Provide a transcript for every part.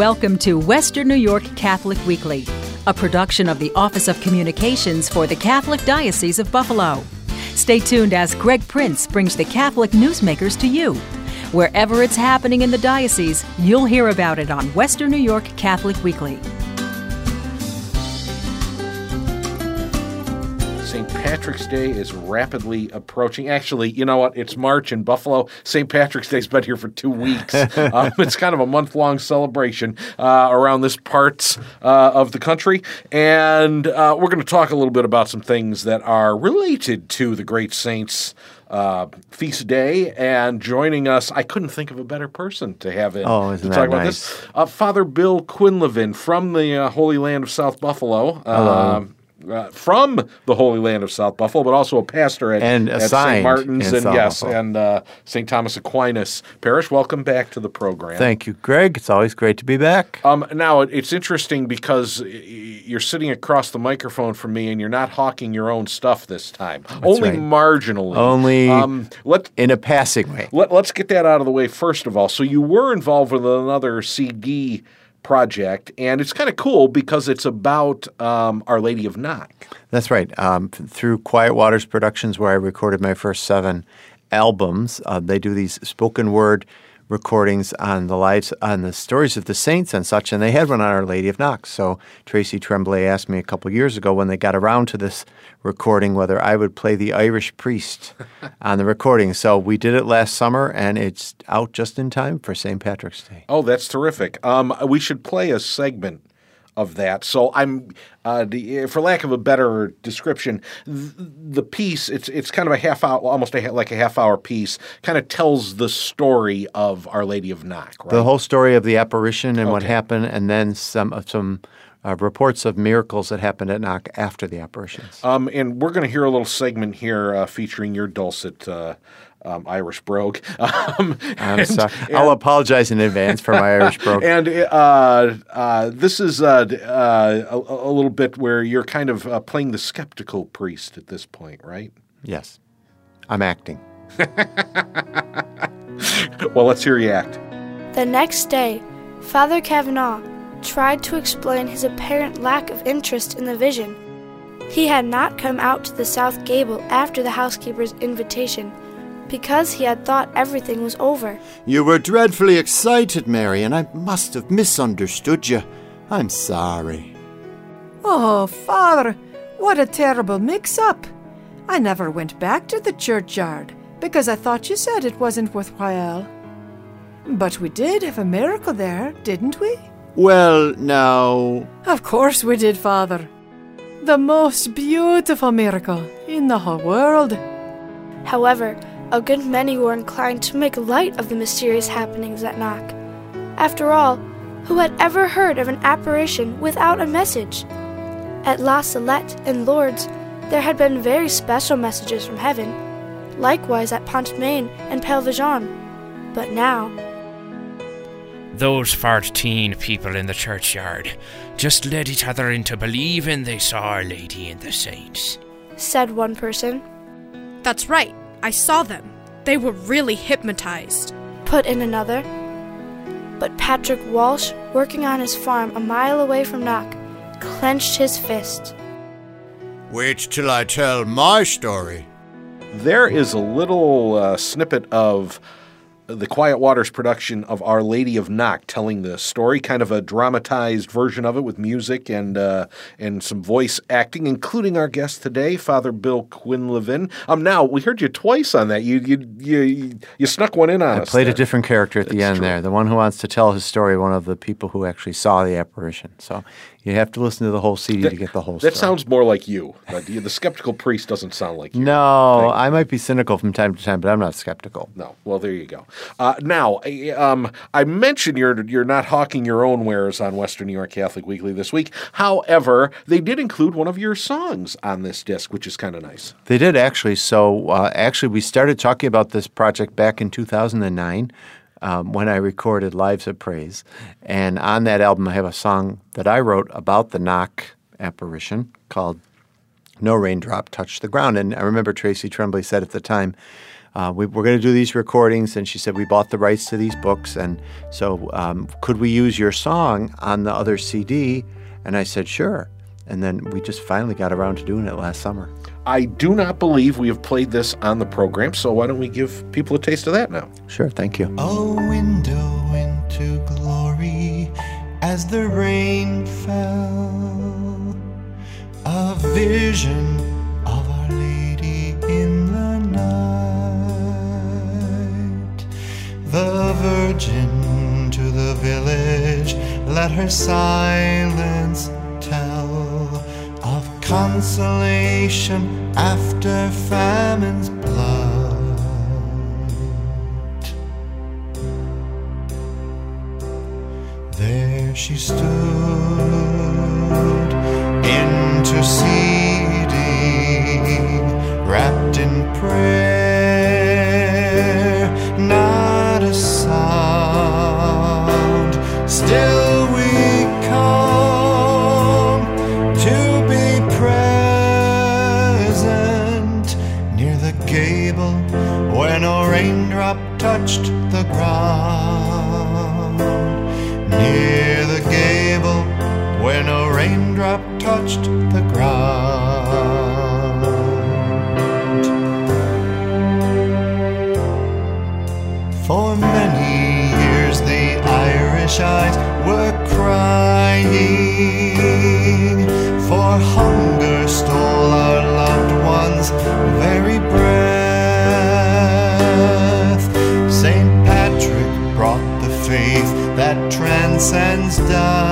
Welcome to Western New York Catholic Weekly, a production of the Office of Communications for the Catholic Diocese of Buffalo. Stay tuned as Greg Prince brings the Catholic newsmakers to you. Wherever it's happening in the diocese, you'll hear about it on Western New York Catholic Weekly. Patrick's Day is rapidly approaching. Actually, you know what? It's March in Buffalo. St. Patrick's Day's been here for two weeks. um, it's kind of a month long celebration uh, around this parts uh, of the country. And uh, we're going to talk a little bit about some things that are related to the great saints. Uh, feast day and joining us. I couldn't think of a better person to have in oh, to talk about this. Uh, Father Bill Quinlivan from the uh, Holy Land of South Buffalo. Uh, from the Holy Land of South Buffalo, but also a pastor at, And at St. Martin's and South yes, Buffalo. and uh, St. Thomas Aquinas Parish. Welcome back to the program. Thank you, Greg. It's always great to be back. Um, now it- it's interesting because you're sitting across the microphone from me, and you're not hawking your own stuff this time. Only right. marginally. Only Um, let in a passing way. let, us get that out of the way first of all. So you were involved with another CD project, and it's kind of cool because it's about um, Our Lady of Knock. That's right. Um, through Quiet Waters Productions, where I recorded my first seven albums, uh, they do these spoken word recordings on the lives, on the stories of the saints and such. And they had one on Our Lady of Knock. So Tracy Tremblay asked me a couple years ago when they got around to this recording whether I would play the Irish priest on the recording. So we did it last summer, and it's out just in time for St. Patrick's Day. Oh, that's terrific. Um, we should play a segment of that. So I'm, uh, the, for lack of a better description, th- the piece it's it's kind of a half hour, almost a, ha- like a half hour piece, kind of tells the story of Our Lady of Knock. Right? the whole story of the apparition and what happened, and then some of some uh, reports of miracles that happened at Knock after the apparitions. Um, and we're going to hear a little segment here uh, featuring your dulcet uh, um, Irish brogue. Um, I'm and- sorry. I'll apologize in advance for my Irish brogue. And uh, uh, this is uh, uh, a, a little bit where you're kind of uh, playing the skeptical priest at this point, right? yes, I'm acting. Well, let's hear you act. The next day, Father Kavanaugh tried to explain his apparent lack of interest in the vision. He had not come out to the south gable after the housekeeper's invitation because he had thought everything was over. You were dreadfully excited, Mary, and I must have misunderstood you. I'm sorry. Oh, Father, what a terrible mix up. I never went back to the churchyard because I thought you said it wasn't worthwhile. But we did have a miracle there, didn't we? Well, now. Of course we did, Father. The most beautiful miracle in the whole world. However, a good many were inclined to make light of the mysterious happenings at Knock. After all, who had ever heard of an apparition without a message? At La Salette and Lourdes, there had been very special messages from heaven, likewise at Pontmain and Pellevoisin. But now, Those fourteen people in the churchyard just led each other into believing they saw Our Lady and the saints. said one person, That's right. I saw them. They were really hypnotized. put in another. But Patrick Walsh, working on his farm a mile away from Knock, clenched his fist. Wait till I tell my story. There is a little uh, snippet of the Quiet Waters production of Our Lady of Knock telling the story, kind of a dramatized version of it with music and uh, and some voice acting, including our guest today, Father Bill Quinlivan. Um, now we heard you twice on that. You you you you snuck one in on I us. played a different character at the end true. there, the one who wants to tell his story, one of the people who actually saw the apparition. So you have to listen to the whole CD to get the whole That story. sounds more like you. The, skeptical priest doesn't sound like you. No, I might be cynical from time to time, but I'm not skeptical. No. Well, there you go. Uh, now, I- um, I mentioned you're you're not hawking your own wares on Western New York Catholic Weekly this week. However, they did include one of your songs on this disc, which is kind of nice. They did actually. So uh, actually, we started talking about this project back in 2009 um, when I recorded Lives of Praise, and on that album, I have a song that I wrote about the knock apparition called "No Raindrop Touched the Ground." And I remember Tracy Tremblay said at the time. uh, we, we're going to do these recordings. And she said, We bought the rights to these books. And so um, could we use your song on the other CD? And I said, Sure. And then we just finally got around to doing it last summer. I do not believe we have played this on the program, so why don't we give people a taste of that now? Sure, thank you. A window into glory as the rain fell. A vision of Our Lady in the night. The Virgin to the village, let her silence tell of consolation after famine's blood. There she stood, interceding, wrapped in prayer, touched the ground. For many years the Irish eyes were crying, for hunger stole our loved ones' very breath. Saint Patrick brought the faith that transcends dying,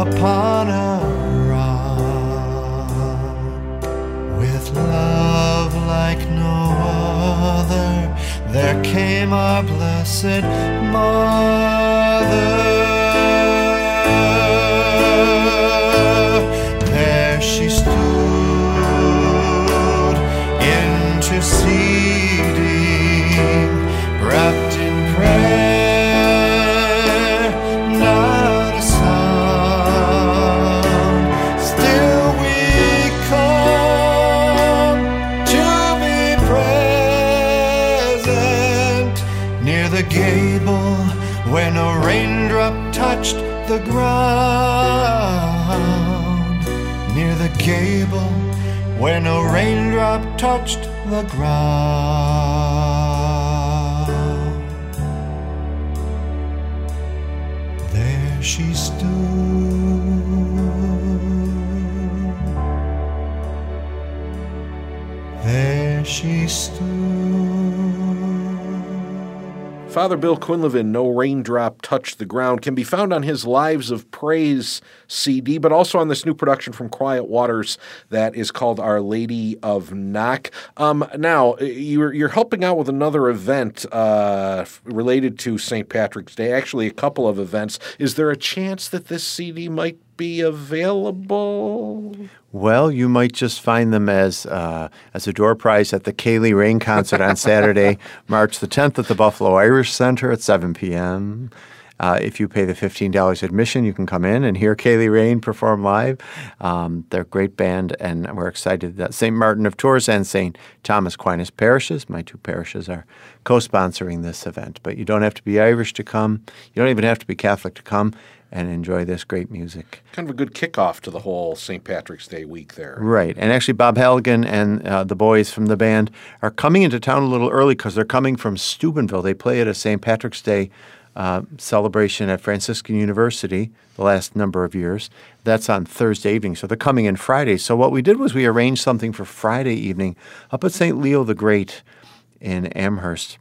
upon a rock. With love like no other, there came our Blessed Mother. The ground. Near the gable where no raindrop touched the ground. There she stood. Father Bill Quinlivan, No Raindrop Touched the Ground, can be found on his Lives of Praise CD, but also on this new production from Quiet Waters that is called Our Lady of Knock. Um, now, you're, you're helping out with another event uh, related to St. Patrick's Day, actually, a couple of events. Is there a chance that this CD might be available? Well, you might just find them as uh, as a door prize at the Ceili Rain concert on Saturday, March the 10th at the Buffalo Irish Center at 7 p.m. Uh, if you pay the $15 admission, you can come in and hear Ceili Rain perform live. Um, they're a great band, and we're excited that St. Martin of Tours and St. Thomas Aquinas parishes, my two parishes, are co sponsoring this event. But you don't have to be Irish to come, you don't even have to be Catholic to come and enjoy this great music. Kind of a good kickoff to the whole St. Patrick's Day week there. Right. And actually, Bob Halligan and uh, the boys from the band are coming into town a little early because they're coming from Steubenville. They play at a St. Patrick's Day uh, celebration at Franciscan University the last number of years. That's on Thursday evening. So they're coming in Friday. So what we did was we arranged something for Friday evening up at St. Leo the Great in Amherst.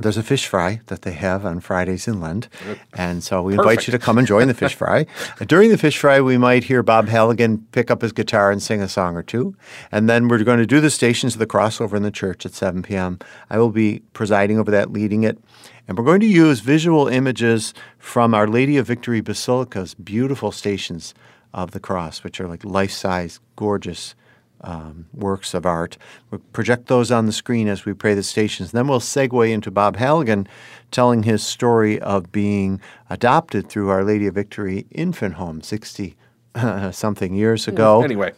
There's a fish fry that they have on Fridays in Lent. And so we invite you to come and join the fish fry. During the fish fry, we might hear Bob Halligan pick up his guitar and sing a song or two. And then we're going to do the Stations of the Cross over in the church at 7 p.m. I will be presiding over that, leading it. And we're going to use visual images from Our Lady of Victory Basilica's beautiful stations of the cross, which are like life size, gorgeous um, works of art. We'll project those on the screen as we pray the stations. Then we'll segue into Bob Halligan telling his story of being adopted through Our Lady of Victory Infant Home 60 uh, something years ago. Anyway,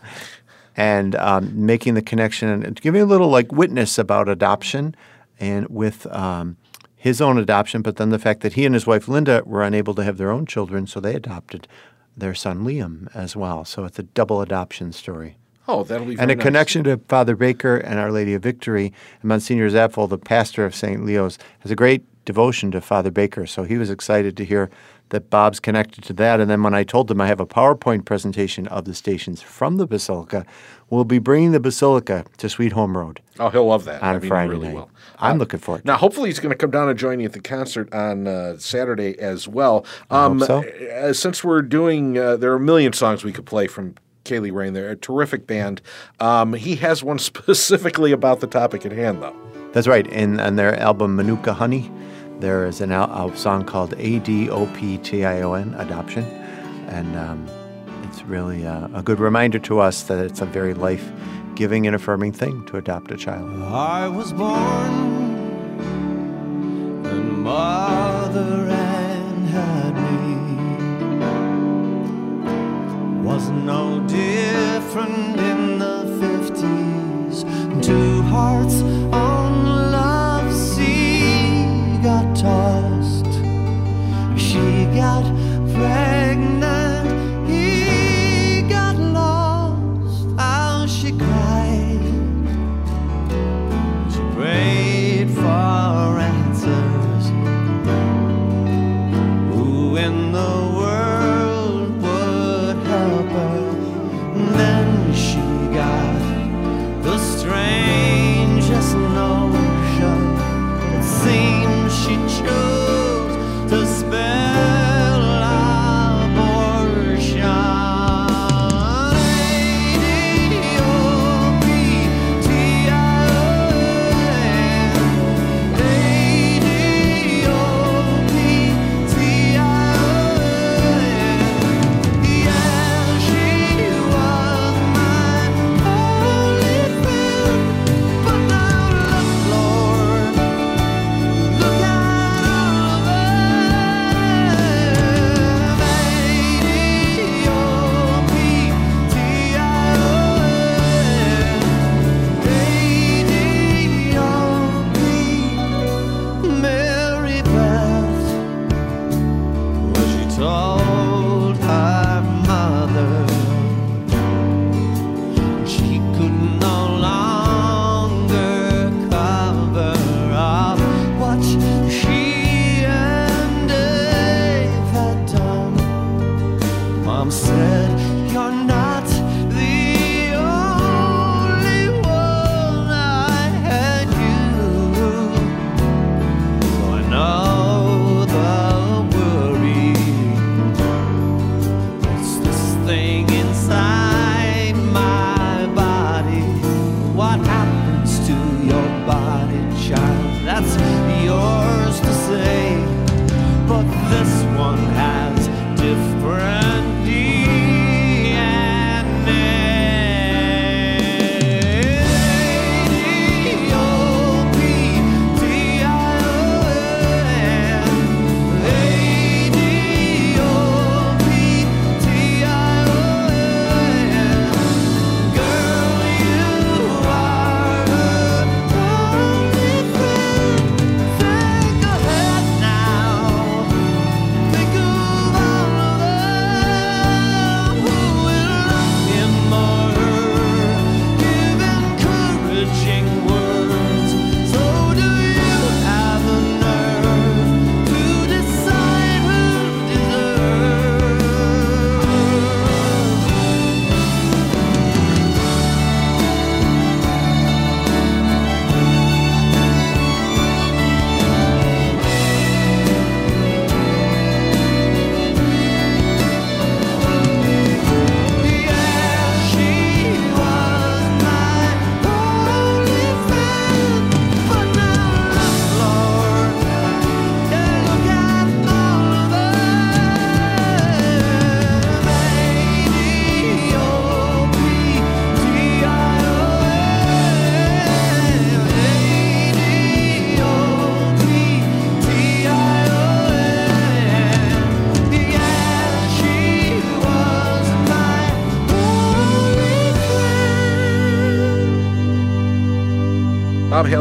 and um, making the connection and giving a little like witness about adoption and with um, his own adoption, but then the fact that he and his wife Linda were unable to have their own children, so they adopted their son Liam as well. So it's a double adoption story. Oh, that'll be And a nice. connection to Father Baker and Our Lady of Victory. And Monsignor Zapfel, the pastor of St. Leo's, has a great devotion to Father Baker. So he was excited to hear that Bob's connected to that. And then when I told him I have a PowerPoint presentation of the stations from the Basilica, we'll be bringing the Basilica to Sweet Home Road Oh, he'll love that. on I mean, Friday really night. Will. I'm looking forward to it. Now, hopefully, he's going to come down and join you at the concert on uh, Saturday as well. Um, so. uh, since we're doing, uh, there are a million songs we could play from Ceili Rain. They're a terrific band. Um, he has one specifically about the topic at hand, though. That's right. In on their album Manuka Honey, there is an al- a song called A D O P T I O N, Adoption, and um, it's really uh, a good reminder to us that it's a very life-giving and affirming thing to adopt a child. I was born and mother Was no different in the fifties. Two hearts on love's sea got tossed. She got pregnant. He got lost. How she cried. She prayed for answers. Who in the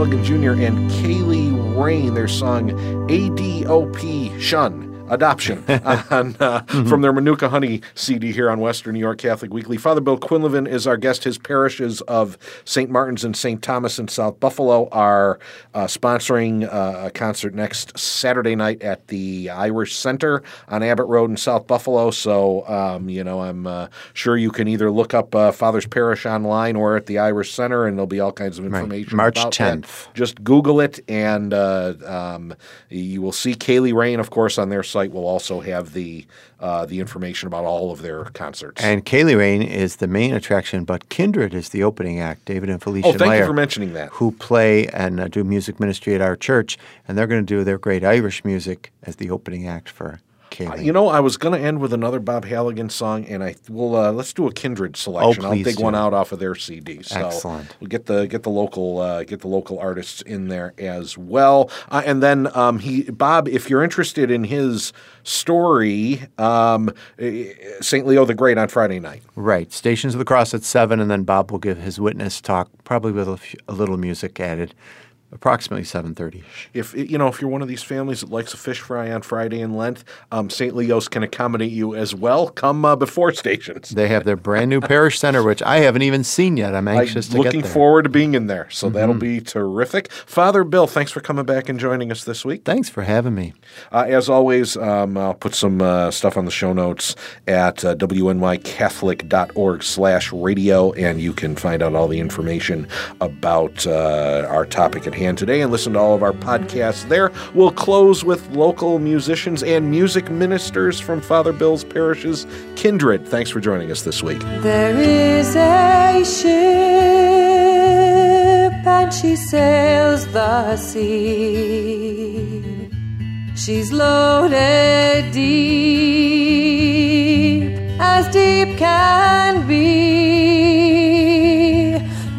Bob Jr. and Ceili Rain, their song ADOP Shun. Adoption on, uh, from their Manuka Honey CD here on Western New York Catholic Weekly. Father Bill Quinlivan is our guest. His parishes of St. Martin's and St. Thomas in South Buffalo are uh, sponsoring uh, a concert next Saturday night at the Irish Center on Abbott Road in South Buffalo. So, um, you know, I'm uh, sure you can either look up uh, Father's Parish online or at the Irish Center, and there'll be all kinds of information. March about that. 10th. Just Google it, and uh, um, you will see Ceili Rain, of course, on their site. Will also have the uh, the information about all of their concerts. And Ceili Rain is the main attraction, but Kindred is the opening act. David and Felicia oh, thank Meyer, you for mentioning that. who play and uh, do music ministry at our church, and they're going to do their great Irish music as the opening act for Ceili. You know, I was going to end with another Bob Halligan song, and I will uh, let's do a Kindred selection. I'll please dig do. one out off of their CD. So Excellent. We'll get the get the local uh, get the local artists in there as well. Uh, and then um, he Bob, if you're interested in his story, um, St. Leo the Great on Friday night. Right. Stations of the Cross at 7, and then Bob will give his witness talk, probably with a, few, a little music added, approximately 7.30. If you know, if you're one of these families that likes a fish fry on Friday in Lent, um, St. Leo's can accommodate you as well. Come uh, before stations. They have their brand new parish center, which I haven't even seen yet. I'm anxious I'm to looking get there. Looking forward to being in there. So that'll be terrific. Father Bill, thanks for coming back and joining us this week. Thanks for having me. Uh, as always, um, I'll put some uh, stuff on the show notes at uh, wnycatholic.org slash radio, and you can find out all the information about uh, our topic at hand today and listen to all of our podcasts there. We'll close with local musicians and music ministers from Father Bill's parishes, Kindred. Thanks for joining us this week. There is a ship, and she sails the sea. She's loaded deep, as deep can be,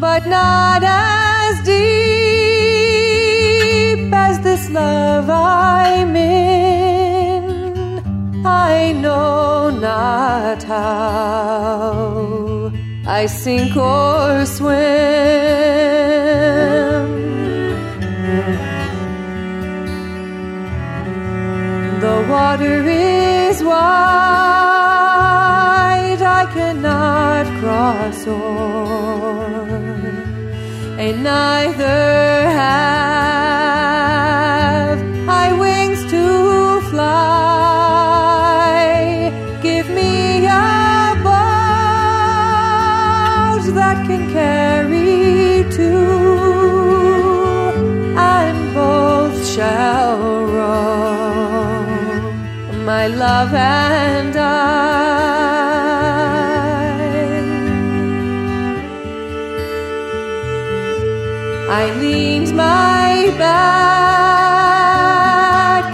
but not as how I sink or swim. The water is wide, I cannot cross o'er, and neither have love and I. I leaned my back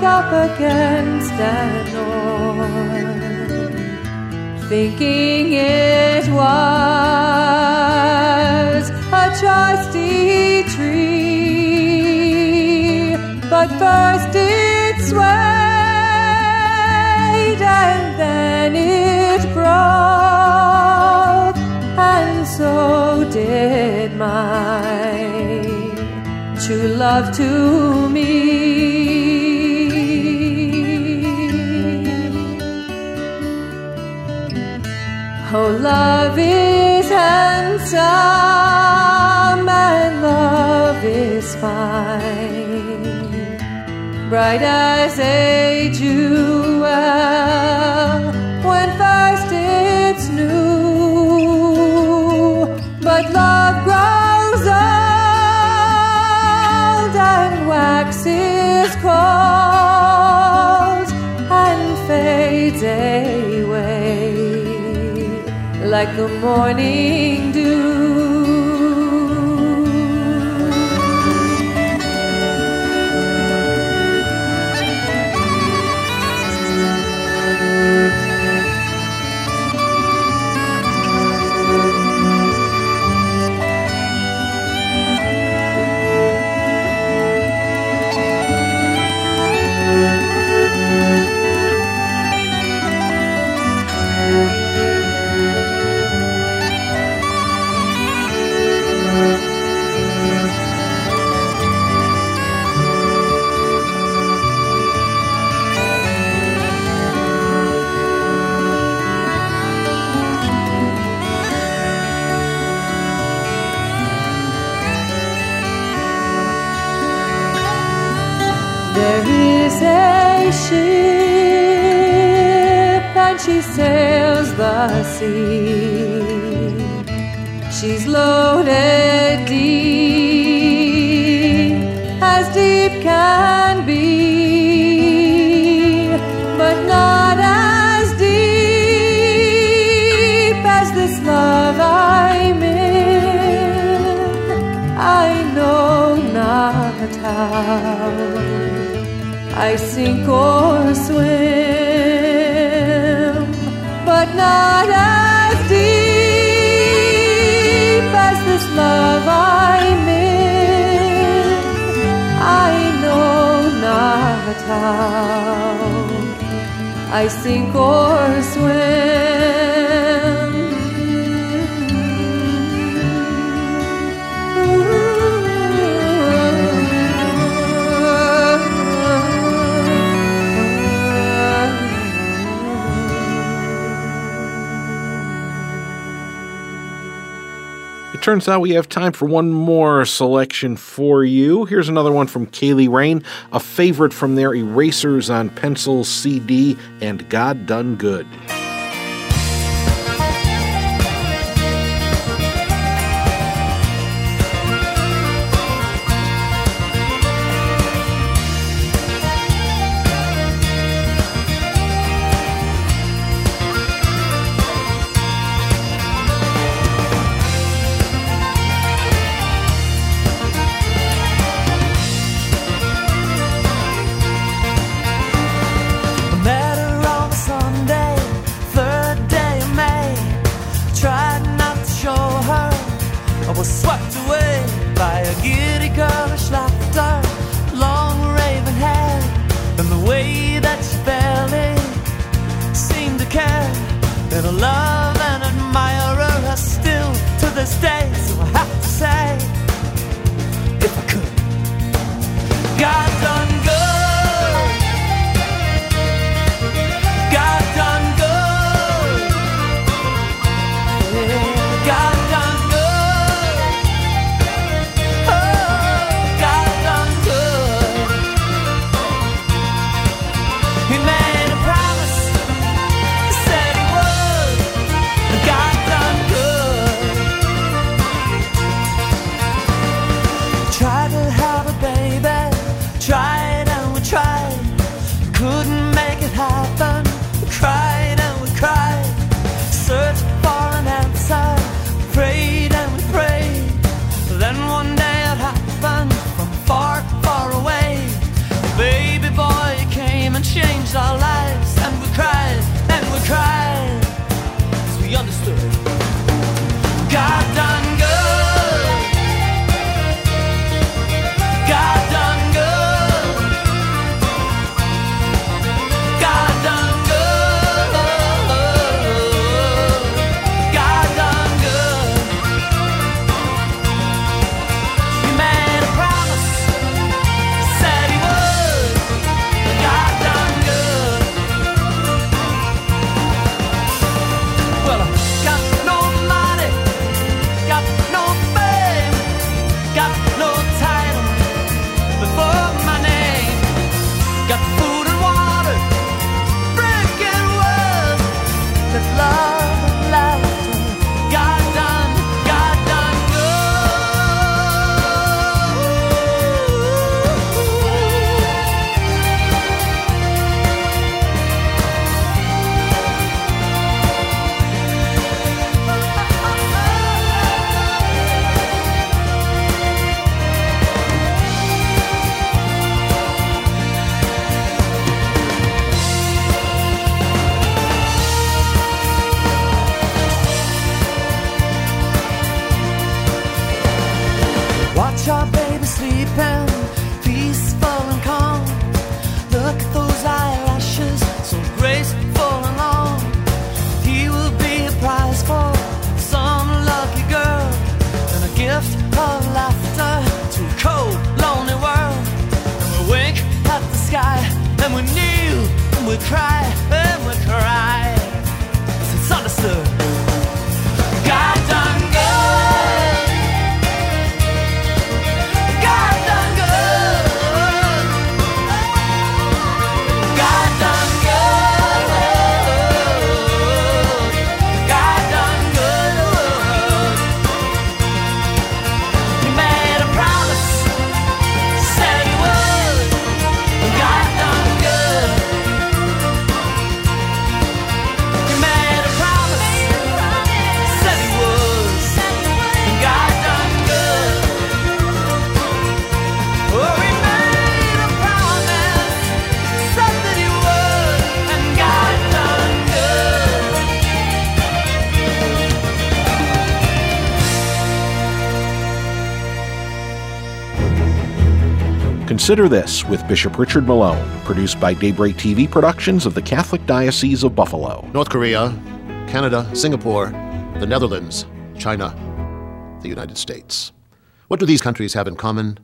up against an oar, thinking it was a trusty tree, but first so did my true love to me. Oh, love is handsome and love is fine, bright as a jewel like the morning sails the sea. She's loaded deep, as deep can be, but not as deep as this love I'm in. I know not how I sink or swim, not as deep as this love I'm in. I know not how I sink or It turns out we have time for one more selection for you. Here's another one from Ceili Rain, a favorite from their Erasers on Pencil CD and God Done Good. Watch our baby sleeping, peaceful and calm. Look at those eyelashes, so graceful and long. He will be a prize for some lucky girl, and a gift of laughter to a cold, lonely world. And we wink at the sky, and we kneel, and we cry, and we cry. It's understood. Consider This with Bishop Richard Malone, produced by Daybreak TV Productions of the Catholic Diocese of Buffalo. North Korea, Canada, Singapore, the Netherlands, China, the United States. What do these countries have in common?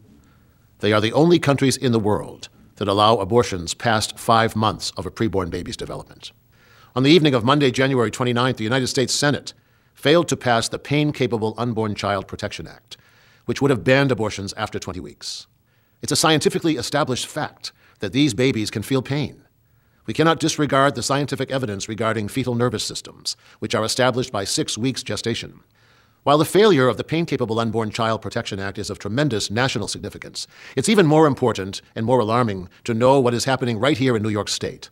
They are the only countries in the world that allow abortions past five months of a preborn baby's development. On the evening of Monday, January 29th, the United States Senate failed to pass the Pain Capable Unborn Child Protection Act, which would have banned abortions after 20 weeks. It's a scientifically established fact that these babies can feel pain. We cannot disregard the scientific evidence regarding fetal nervous systems, which are established by six weeks gestation. While the failure of the Pain Capable Unborn Child Protection Act is of tremendous national significance, it's even more important and more alarming to know what is happening right here in New York State.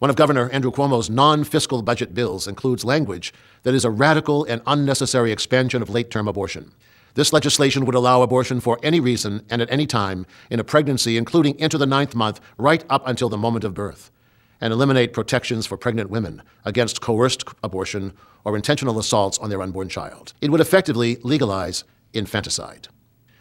One of Governor Andrew Cuomo's non fiscal budget bills includes language that is a radical and unnecessary expansion of late term abortion. This legislation would allow abortion for any reason and at any time in a pregnancy, including into the ninth month, right up until the moment of birth, and eliminate protections for pregnant women against coerced abortion or intentional assaults on their unborn child. It would effectively legalize infanticide.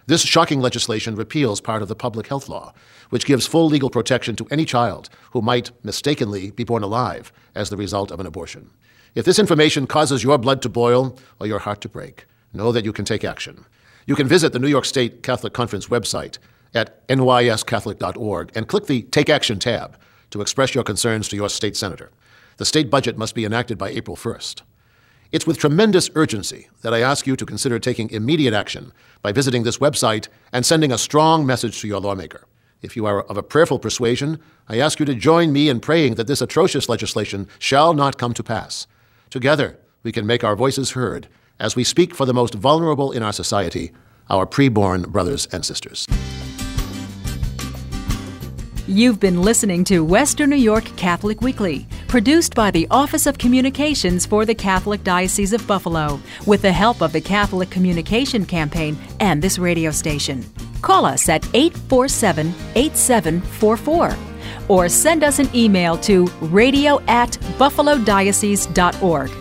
This shocking legislation repeals part of the public health law, which gives full legal protection to any child who might mistakenly be born alive as the result of an abortion. If this information causes your blood to boil or your heart to break, know that you can take action. You can visit the New York State Catholic Conference website at nyscatholic.org and click the Take Action tab to express your concerns to your state senator. The state budget must be enacted by April 1st. It's with tremendous urgency that I ask you to consider taking immediate action by visiting this website and sending a strong message to your lawmaker. If you are of a prayerful persuasion, I ask you to join me in praying that this atrocious legislation shall not come to pass. Together, we can make our voices heard as we speak for the most vulnerable in our society, our preborn brothers and sisters. You've been listening to Western New York Catholic Weekly, produced by the Office of Communications for the Catholic Diocese of Buffalo, with the help of the Catholic Communication Campaign and this radio station. Call us at 847 8744 or send us an email to radio at buffalodiocese.org.